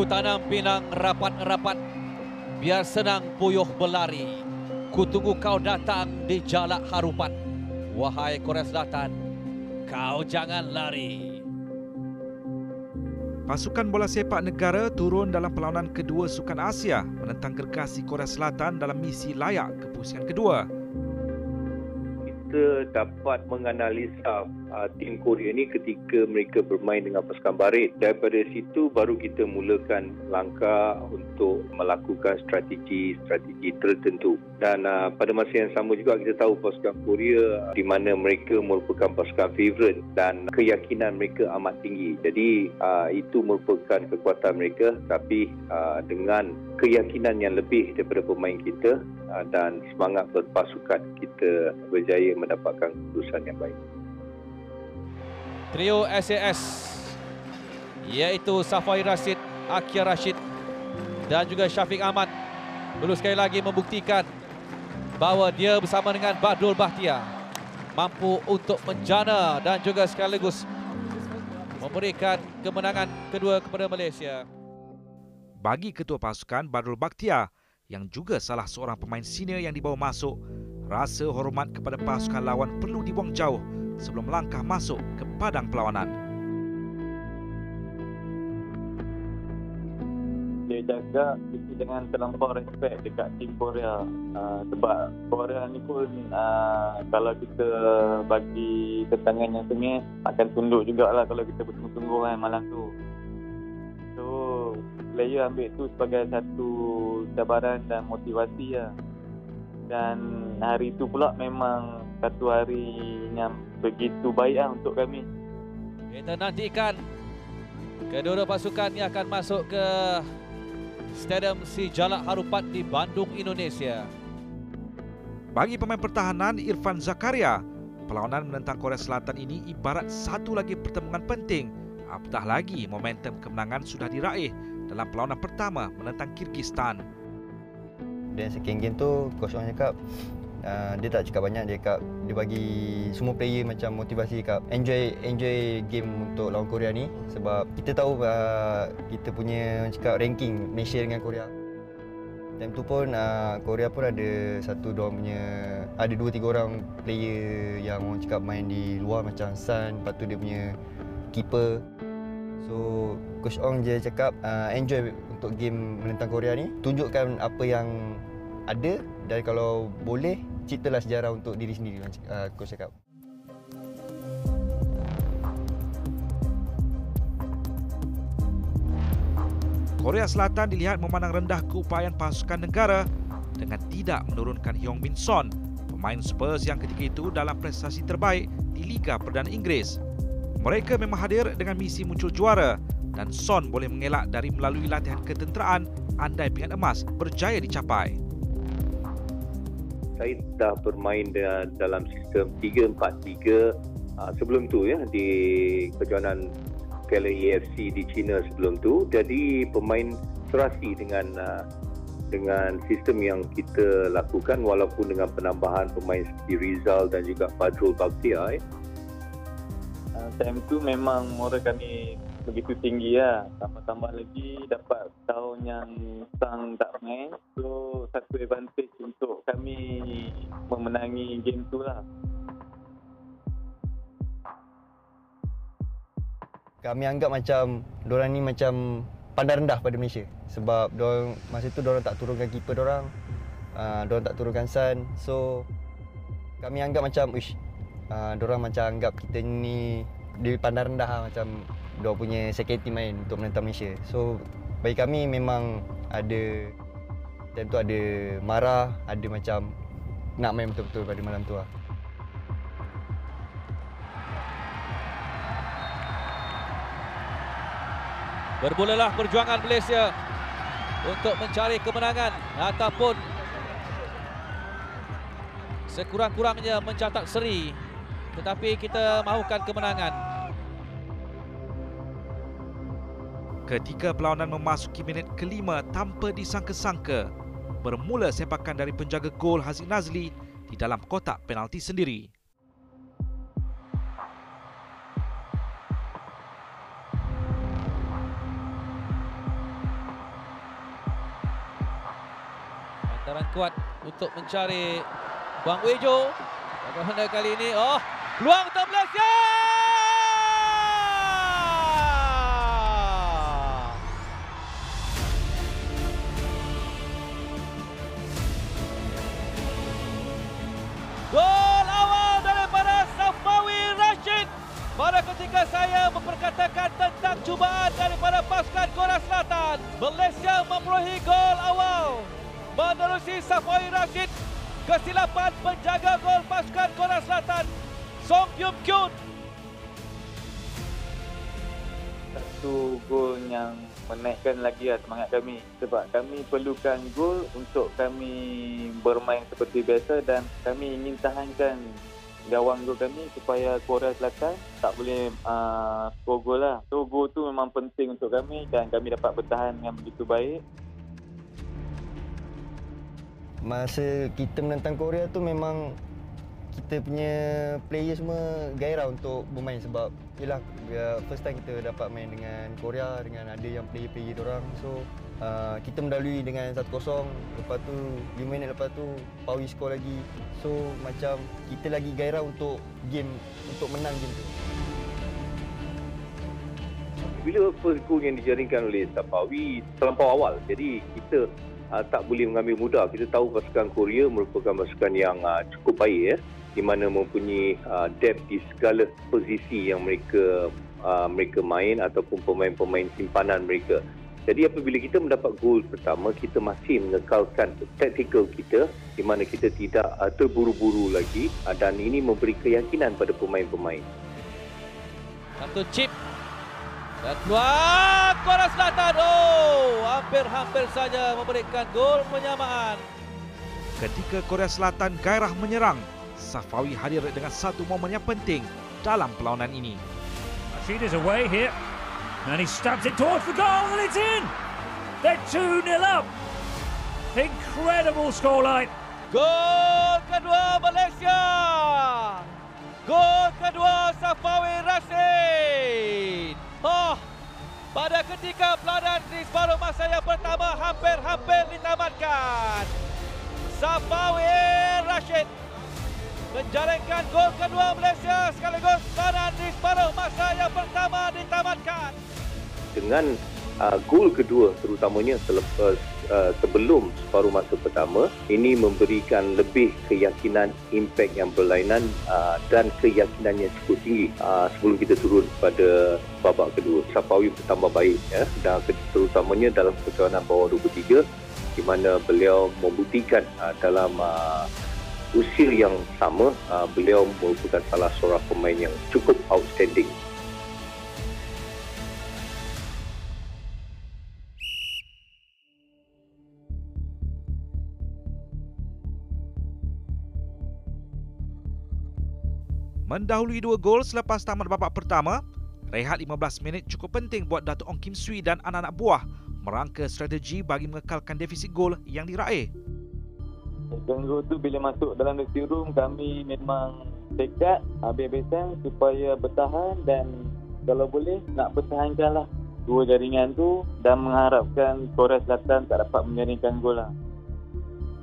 Ku tanam pinang rapat-rapat biar senang puyuh berlari. Ku tunggu kau datang di jalak harupat. Wahai Korea Selatan, kau jangan lari. Pasukan bola sepak negara turun dalam perlawanan kedua Sukan Asia menentang gergasi Korea Selatan dalam misi layak ke pusingan kedua kita dapat menganalisa uh, tim Korea ni ketika mereka bermain dengan pasukan barit. Daripada situ baru kita mulakan langkah untuk melakukan strategi-strategi tertentu. Dan uh, pada masa yang sama juga kita tahu pasukan Korea di mana mereka merupakan pasukan favourite dan keyakinan mereka amat tinggi. Jadi uh, itu merupakan kekuatan mereka tapi uh, dengan keyakinan yang lebih daripada pemain kita uh, dan semangat berpasukan kita berjaya mendapatkan keputusan yang baik. Trio SAS iaitu Safai Rashid, Akia Rashid dan juga Syafiq Ahmad perlu sekali lagi membuktikan bahawa dia bersama dengan Badul Bahtia mampu untuk menjana dan juga sekaligus memberikan kemenangan kedua kepada Malaysia. Bagi ketua pasukan Badul Bahtia yang juga salah seorang pemain senior yang dibawa masuk rasa hormat kepada pasukan lawan perlu dibuang jauh sebelum langkah masuk ke padang perlawanan. Dia jaga itu dengan terlampau respect dekat tim Korea. Uh, sebab Korea ni pun uh, kalau kita bagi ketangan yang sengit akan tunduk jugalah kalau kita bertunggu-tunggu kan malam tu. So, player ambil tu sebagai satu cabaran dan motivasi lah dan hari itu pula memang satu hari yang begitu baik lah untuk kami. Kita nantikan kedua-dua pasukan yang akan masuk ke Stadium Si Jalak Harupat di Bandung, Indonesia. Bagi pemain pertahanan Irfan Zakaria, perlawanan menentang Korea Selatan ini ibarat satu lagi pertemuan penting. Apatah lagi momentum kemenangan sudah diraih dalam perlawanan pertama menentang Kyrgyzstan. Dan second game tu coach orang cakap uh, dia tak cakap banyak dia cakap dia bagi semua player macam motivasi cakap enjoy enjoy game untuk lawan Korea ni sebab kita tahu uh, kita punya cakap ranking Malaysia dengan Korea. Time tu pun uh, Korea pun ada satu dua punya ada dua tiga orang player yang orang cakap main di luar macam Sun, lepas tu dia punya keeper. So coach Ong je cakap uh, enjoy untuk game menentang Korea ni. Tunjukkan apa yang ada dan kalau boleh ciptalah sejarah untuk diri sendiri uh, coach cakap. Korea Selatan dilihat memandang rendah keupayaan pasukan negara dengan tidak menurunkan Hyung Min Son, pemain Spurs yang ketika itu dalam prestasi terbaik di Liga Perdana Inggeris. Mereka memang hadir dengan misi muncul juara dan Son boleh mengelak dari melalui latihan ketenteraan andai pingat emas berjaya dicapai. Saya dah bermain dalam sistem 3-4-3 ah, sebelum tu ya di kejohanan Piala EFC di China sebelum tu jadi pemain serasi dengan uh, dengan sistem yang kita lakukan walaupun dengan penambahan pemain seperti Rizal dan juga Badrul Bakhtia eh. Uh, time tu memang moral kami begitu tinggi lah. Tambah-tambah lagi dapat tahun yang sang tak main. So satu advantage memenangi game tu lah. kami anggap macam diorang ni macam pandang rendah pada Malaysia. Sebab diorang masa tu diorang tak turunkan keeper diorang uh, diorang tak turunkan Sun. So kami anggap macam ish uh, diorang macam anggap kita ni dipandang rendah lah, macam diorang punya second team main untuk menentang Malaysia. So bagi kami memang ada time tu ada marah ada macam nak main betul-betul pada malam tu lah. Bermulalah perjuangan Malaysia untuk mencari kemenangan ataupun sekurang-kurangnya mencatat seri tetapi kita mahukan kemenangan. Ketika perlawanan memasuki minit kelima tanpa disangka-sangka, bermula sepakan dari penjaga gol Haziq Nazli di dalam kotak penalti sendiri. Antaran kuat untuk mencari Bang Wejo. Bagaimana kali ini? Oh, peluang untuk Malaysia! Ketika saya memperkatakan tentang cubaan daripada pasukan Korea Selatan, Malaysia memperolehi gol awal. Menerusi Safawi Rashid, kesilapan penjaga gol pasukan Korea Selatan, Song Kyum Kyun. Satu gol yang menaikkan lagi lah semangat kami sebab kami perlukan gol untuk kami bermain seperti biasa dan kami ingin tahankan gawang gol kami supaya Korea Selatan tak boleh uh, score gol lah. So gol tu memang penting untuk kami dan kami dapat bertahan dengan begitu baik. Masa kita menentang Korea tu memang kita punya player semua gairah untuk bermain sebab yelah first time kita dapat main dengan Korea dengan ada yang player-player orang so uh, kita mendalui dengan 1-0 lepas tu 5 minit lepas tu Pawi score lagi. So macam kita lagi gairah untuk game untuk menang game tu. Bila first goal yang dijaringkan oleh Safawi terlampau awal. Jadi kita uh, tak boleh mengambil mudah. Kita tahu pasukan Korea merupakan pasukan yang uh, cukup baik ya di mana mempunyai uh, depth di segala posisi yang mereka uh, mereka main ataupun pemain-pemain simpanan mereka. Jadi apabila kita mendapat gol pertama, kita masih mengekalkan taktikal kita di mana kita tidak uh, terburu-buru lagi uh, dan ini memberi keyakinan pada pemain-pemain. Satu chip dan keluar Korea Selatan. Oh, hampir-hampir saja memberikan gol penyamaan. Ketika Korea Selatan gairah menyerang, Safawi hadir dengan satu momen yang penting dalam perlawanan ini. Rashid is away here. And he stabs it towards the goal and it's in. They're 2-0 up. Incredible scoreline. Gol kedua Malaysia. Gol kedua Safawi Rashid. Oh, pada ketika peladan di separuh masa yang pertama hampir-hampir ditamatkan. Safawi Rashid menjaringkan gol kedua Malaysia sekaligus peladan di separuh masa yang pertama ditamatkan. Dengan uh, gol kedua terutamanya selepas uh, sebelum separuh masa pertama ini memberikan lebih keyakinan impak yang berlainan uh, dan keyakinan yang cukup tinggi uh, sebelum kita turun pada babak kedua. Sapawi bertambah baik ya dan terutamanya dalam perjalanan bawah 23 di mana beliau membuktikan uh, dalam uh, usia yang sama uh, beliau merupakan salah seorang pemain yang cukup outstanding Mendahului dua gol selepas tamat babak pertama, rehat 15 minit cukup penting buat Datuk Ong Kim Swee dan anak-anak buah merangka strategi bagi mengekalkan defisit gol yang diraih. Ganggu tu bila masuk dalam dressing room kami memang dekat habis-habisan supaya bertahan dan kalau boleh nak pertahankan lah dua jaringan tu dan mengharapkan Korea Selatan tak dapat menjaringkan gol lah.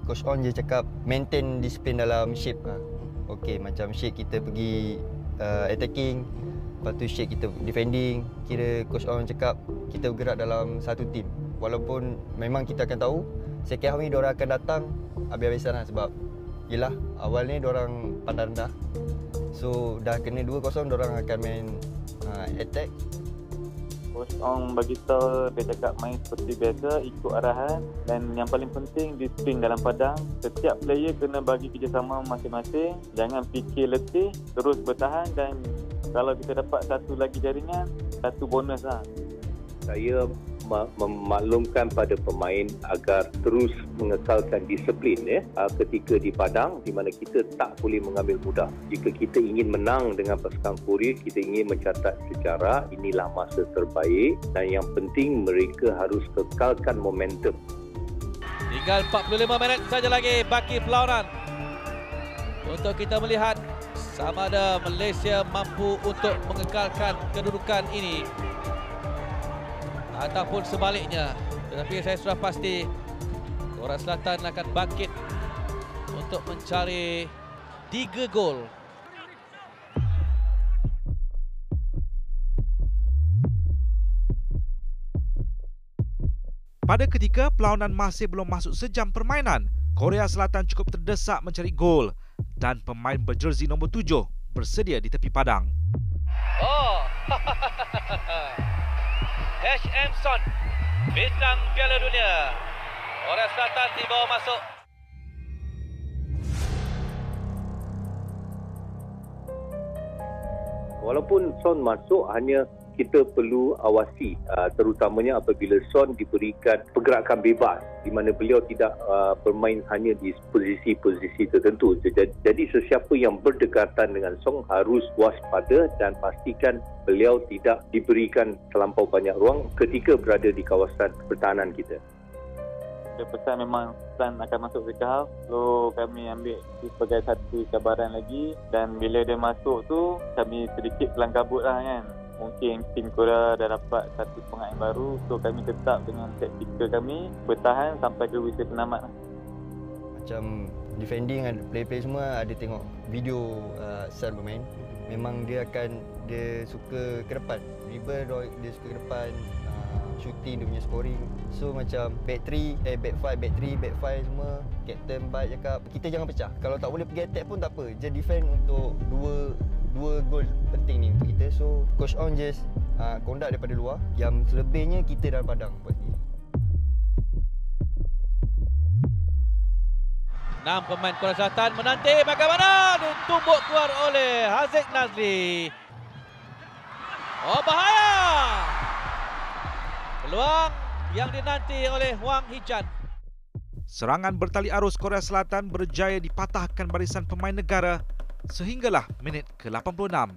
Coach On je cakap maintain disiplin dalam shape lah. Okey macam shape kita pergi uh, attacking. Lepas tu shape kita defending. Kira Coach On cakap kita bergerak dalam satu team Walaupun memang kita akan tahu Second half ni diorang akan datang habis-habisan lah sebab Yelah awal ni diorang pandang rendah. So dah kena 2-0 diorang akan main uh, attack Ong bagi tahu dia cakap main seperti biasa ikut arahan. Dan yang paling penting disiplin dalam padang setiap player kena bagi kerjasama masing-masing. Jangan fikir letih terus bertahan dan kalau kita dapat satu lagi jaringan satu bonus lah. Saya memaklumkan pada pemain agar terus mengekalkan disiplin ya ketika di padang di mana kita tak boleh mengambil mudah. Jika kita ingin menang dengan pasukan Korea, kita ingin mencatat sejarah, inilah masa terbaik dan yang penting mereka harus kekalkan momentum. Tinggal 45 minit saja lagi baki perlawanan. Untuk kita melihat sama ada Malaysia mampu untuk mengekalkan kedudukan ini ataupun sebaliknya. Tetapi saya sudah pasti Korea Selatan akan bangkit untuk mencari tiga gol. Pada ketika perlawanan masih belum masuk sejam permainan, Korea Selatan cukup terdesak mencari gol dan pemain berjersey nombor tujuh bersedia di tepi padang. Oh, HM Son, bintang Piala Dunia. Korea Selatan dibawa masuk. Walaupun Son masuk hanya kita perlu awasi uh, terutamanya apabila Son diberikan pergerakan bebas di mana beliau tidak uh, bermain hanya di posisi-posisi tertentu. Jadi, jadi sesiapa yang berdekatan dengan Son harus waspada dan pastikan beliau tidak diberikan terlampau banyak ruang ketika berada di kawasan pertahanan kita. Dia pesan memang Sun akan masuk second half So kami ambil sebagai satu cabaran lagi Dan bila dia masuk tu Kami sedikit kelang kabut lah kan Mungkin tim Korea dah dapat satu semangat yang baru So kami tetap dengan taktikal kami Bertahan sampai ke whistle penamat Macam defending kan play-play semua ada tengok video uh, Sun bermain. Memang dia akan dia suka ke depan. Dribble dia suka ke depan. Uh, shooting dia punya scoring. So macam back 3, eh back 5, back 3, back 5 semua captain baik cakap kita jangan pecah. Kalau tak boleh pergi attack pun tak apa. Just defend untuk dua dua gol penting ni untuk kita. So coach on just uh, conduct daripada luar. Yang selebihnya kita dalam padang buat sendiri. Enam pemain Korea Selatan menanti bagaimana ditumbuk keluar oleh Haziq Nazli. Oh bahaya. Peluang yang dinanti oleh Huang Hichan. Serangan bertali arus Korea Selatan berjaya dipatahkan barisan pemain negara sehinggalah minit ke-86.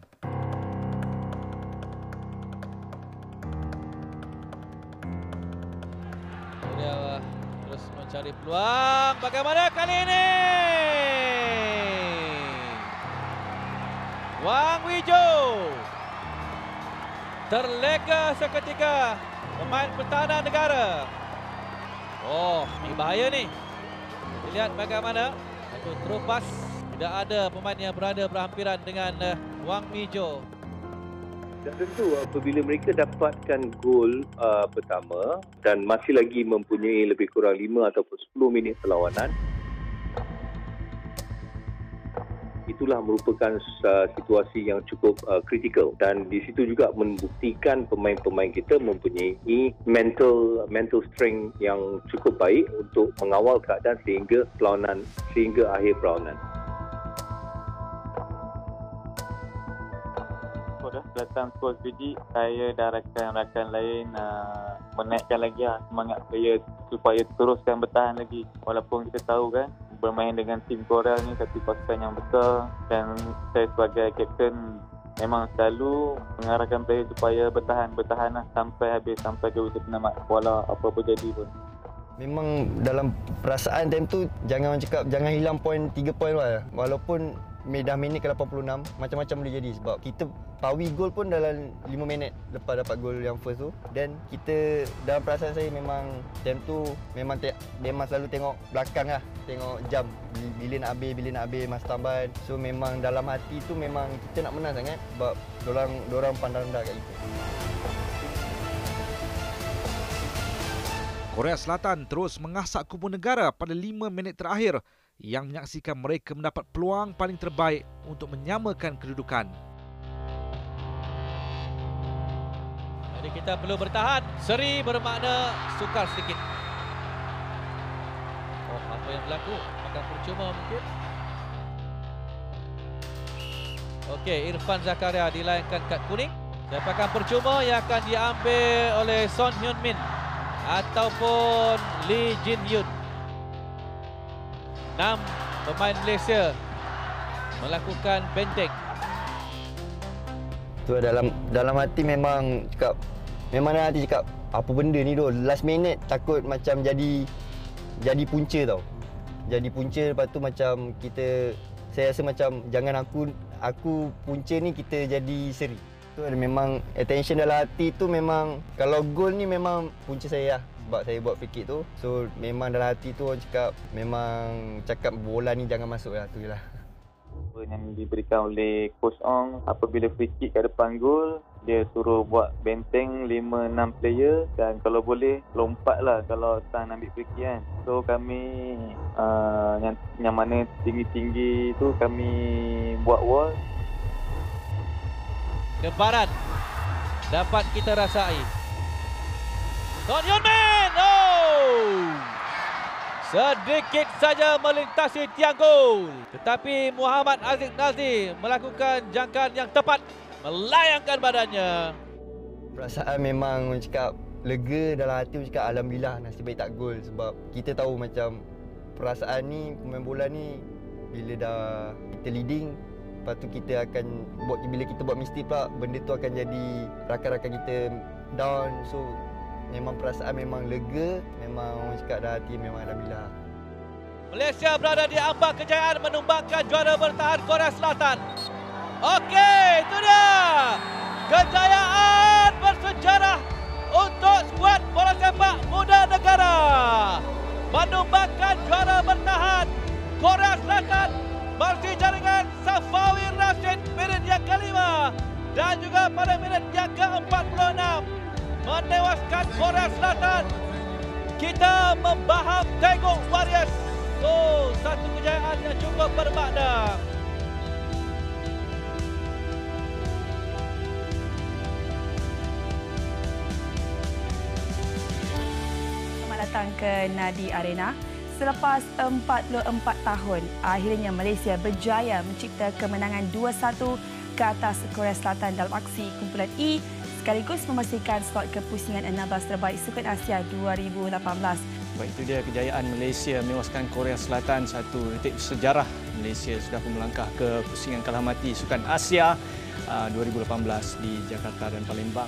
Dia terus mencari peluang. Bagaimana kali ini? Wang Wijo terlega seketika pemain pertahanan negara. Oh, ini bahaya ni. Lihat bagaimana itu terupas. Tidak ada pemain yang berada berhampiran dengan uh, Wang Wijo. Dan tentu apabila mereka dapatkan gol uh, pertama dan masih lagi mempunyai lebih kurang 5 ataupun 10 minit perlawanan itulah merupakan uh, situasi yang cukup uh, kritikal dan di situ juga membuktikan pemain-pemain kita mempunyai mental mental strength yang cukup baik untuk mengawal keadaan sehingga perlawanan sehingga akhir perlawanan. Datang coach biji saya dan rakan-rakan lain uh, menaikkan lagi lah semangat player supaya teruskan bertahan lagi walaupun kita tahu kan bermain dengan tim Korea ni satu pasukan yang besar dan saya sebagai kapten memang selalu mengarahkan player supaya bertahan bertahan lah sampai habis sampai ke wujud penamat walau apa pun jadi pun Memang dalam perasaan time tu jangan cakap jangan hilang poin 3 poin lah. Walaupun dah minit ke 86 macam-macam boleh jadi sebab kita pawi gol pun dalam 5 minit lepas dapat gol yang first tu. Dan kita dalam perasaan saya memang time tu memang te- memang selalu tengok belakang lah. Tengok jam bila nak habis bila nak habis masa tambahan. So memang dalam hati tu memang kita nak menang sangat sebab dorang dorang pandang rendah kat kita. Korea Selatan terus mengasak kubu negara pada 5 minit terakhir yang menyaksikan mereka mendapat peluang paling terbaik untuk menyamakan kedudukan. Jadi kita perlu bertahan. Seri bermakna sukar sedikit. Oh, apa yang berlaku? Akan percuma mungkin. Okey, Irfan Zakaria dilayangkan kad kuning. Sepakan percuma yang akan diambil oleh Son Hyun Min ataupun Lee Jin Yoon. Enam pemain Malaysia melakukan benteng. Tu dalam dalam hati memang cakap memang dalam hati cakap apa benda ni doh last minute takut macam jadi jadi punca tau. Jadi punca lepas tu macam kita saya rasa macam jangan aku aku punca ni kita jadi seri. Tu ada memang attention dalam hati tu memang kalau gol ni memang punca saya lah. Sebab saya buat free kick tu. So memang dalam hati tu orang cakap memang cakap bola ni jangan masuk lah tu je lah. yang diberikan oleh Coach Ong apabila free kick kat depan gol dia suruh buat benteng 5-6 player dan kalau boleh lompat lah kalau Tan ambil free kick kan so kami uh, yang, yang mana tinggi-tinggi tu kami buat wall Kemparan dapat kita rasai. Son Yunmin! Sedikit saja melintasi tiang gol. Tetapi Muhammad Aziz Nazri melakukan jangkaan yang tepat. Melayangkan badannya. Perasaan memang orang cakap lega dalam hati orang cakap Alhamdulillah nasib baik tak gol sebab kita tahu macam perasaan ni pemain bola ni bila dah kita leading lepas tu kita akan buat bila kita buat mistake pula benda tu akan jadi rakan-rakan kita down so memang perasaan memang lega memang orang cakap dah hati memang alhamdulillah Malaysia berada di ambang kejayaan menumbangkan juara bertahan Korea Selatan. Okey, itu dia. Kejayaan bersejarah untuk skuad bola sepak muda negara. Menumbangkan juara bertahan Korea Selatan bersih jaringan Safawi Rashid minit yang kelima dan juga pada minit yang ke-46 menewaskan Korea Selatan. Kita membaham tengok Warriors. Oh, satu kejayaan yang cukup bermakna. Selamat datang ke Nadi Arena. Selepas 44 tahun, akhirnya Malaysia berjaya mencipta kemenangan 2-1 ke atas Korea Selatan dalam aksi kumpulan E sekaligus memastikan slot kepusingan 16 terbaik Sukan Asia 2018. Baik itu dia kejayaan Malaysia menewaskan Korea Selatan satu detik sejarah Malaysia sudah pun melangkah ke pusingan kalah mati Sukan Asia uh, 2018 di Jakarta dan Palembang.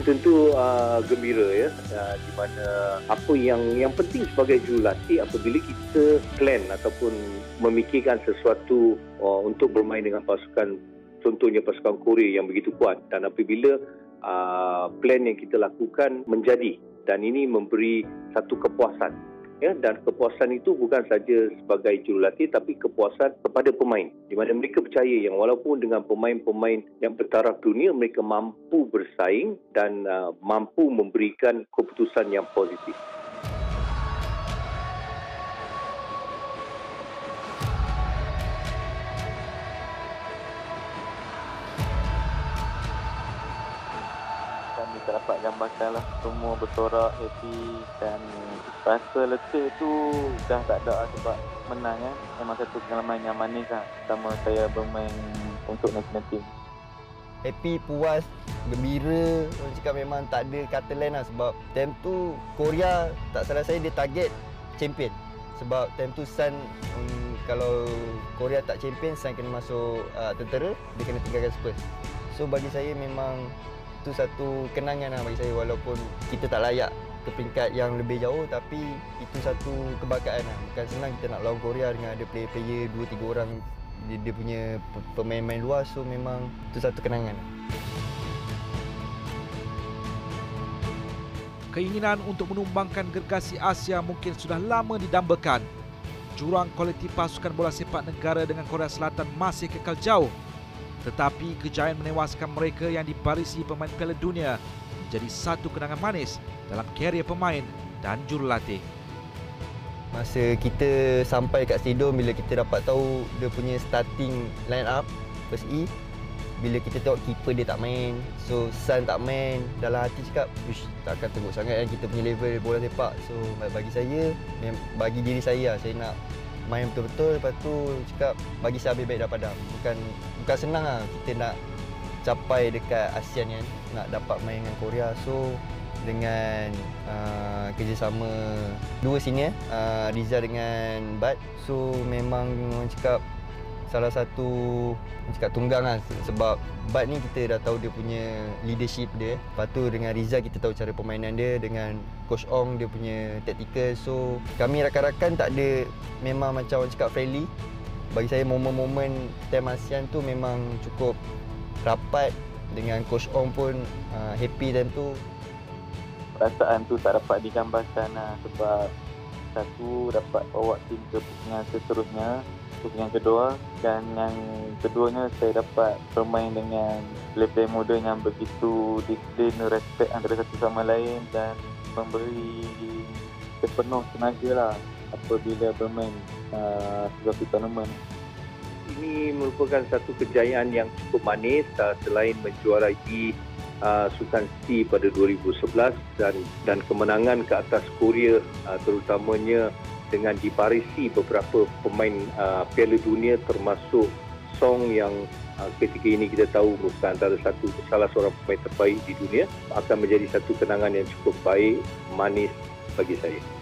tentu uh, gembira ya uh, di mana apa yang yang penting sebagai jurulatih apabila kita plan ataupun memikirkan sesuatu uh, untuk bermain dengan pasukan contohnya pasukan Korea yang begitu kuat dan apabila uh, plan yang kita lakukan menjadi. Dan ini memberi satu kepuasan. Ya dan kepuasan itu bukan saja sebagai jurulatih tapi kepuasan kepada pemain. Di mana mereka percaya yang walaupun dengan pemain-pemain yang bertaraf dunia mereka mampu bersaing dan uh, mampu memberikan keputusan yang positif kami tak dapat gambarkan lah. Semua bersorak happy dan rasa letih tu dah tak ada lah sebab menang ya memang satu pengalaman yang manis lah. Sama saya bermain untuk national team. Happy, puas, gembira. Orang cakap memang tak ada kata lain lah Sebab time tu Korea tak salah saya dia target champion. Sebab time tu Sun um, Kalau Korea tak champion Sun kena masuk uh, tentera Dia kena tinggalkan Spurs. So bagi saya memang Itu satu kenangan lah bagi saya Walaupun kita tak layak ke peringkat yang lebih jauh Tapi itu satu kebanggaan lah Bukan senang kita nak lawan Korea dengan ada player-player 2-3 orang dia, dia punya pemain-pemain luar so memang itu satu kenangan. Keinginan untuk menumbangkan gergasi Asia mungkin sudah lama didambakan. Jurang kualiti pasukan bola sepak negara dengan Korea Selatan masih kekal jauh. Tetapi kejayaan menewaskan mereka yang dibarisi pemain Piala Dunia menjadi satu kenangan manis dalam karier pemain dan jurulatih. Masa kita sampai kat stadium bila kita dapat tahu dia punya starting line up first E bila kita tengok keeper dia tak main so Sun tak main dalam hati cakap Uish, takkan teruk sangat kan kita punya level bola sepak so bagi saya bagi diri saya lah, saya nak main betul-betul lepas tu cakap bagi saya baik dah padam bukan bukan senang lah kita nak capai dekat ASEAN kan nak dapat main dengan Korea. So dengan uh, kerjasama dua senior uh, Riza dengan Bad so memang orang cakap salah satu cakap tunggang lah sebab Bad ni kita dah tahu dia punya leadership dia. Lepas tu dengan Riza kita tahu cara permainan dia dengan Coach Ong dia punya tactical. So kami rakan-rakan tak ada memang macam orang cakap friendly. Bagi saya momen-momen time ASEAN tu memang cukup rapat dengan Coach Ong pun uh, happy time tu. Perasaan tu tak dapat digambarkan lah sebab satu dapat bawa tim ke pusingan seterusnya pusingan kedua dan yang keduanya saya dapat bermain dengan player-player muda yang begitu disiplin, respect antara satu sama lain dan memberi sepenuh tenaga lah apabila bermain uh, sesuatu tournament. Ini merupakan satu kejayaan yang cukup manis uh, selain menjuarai uh, Sukan C pada 2011 dan dan kemenangan ke atas Korea uh, terutamanya dengan diparisi beberapa pemain uh, Piala Dunia termasuk Song yang uh, ketika ini kita tahu merupakan antara satu salah seorang pemain terbaik di dunia akan menjadi satu kenangan yang cukup baik manis bagi saya.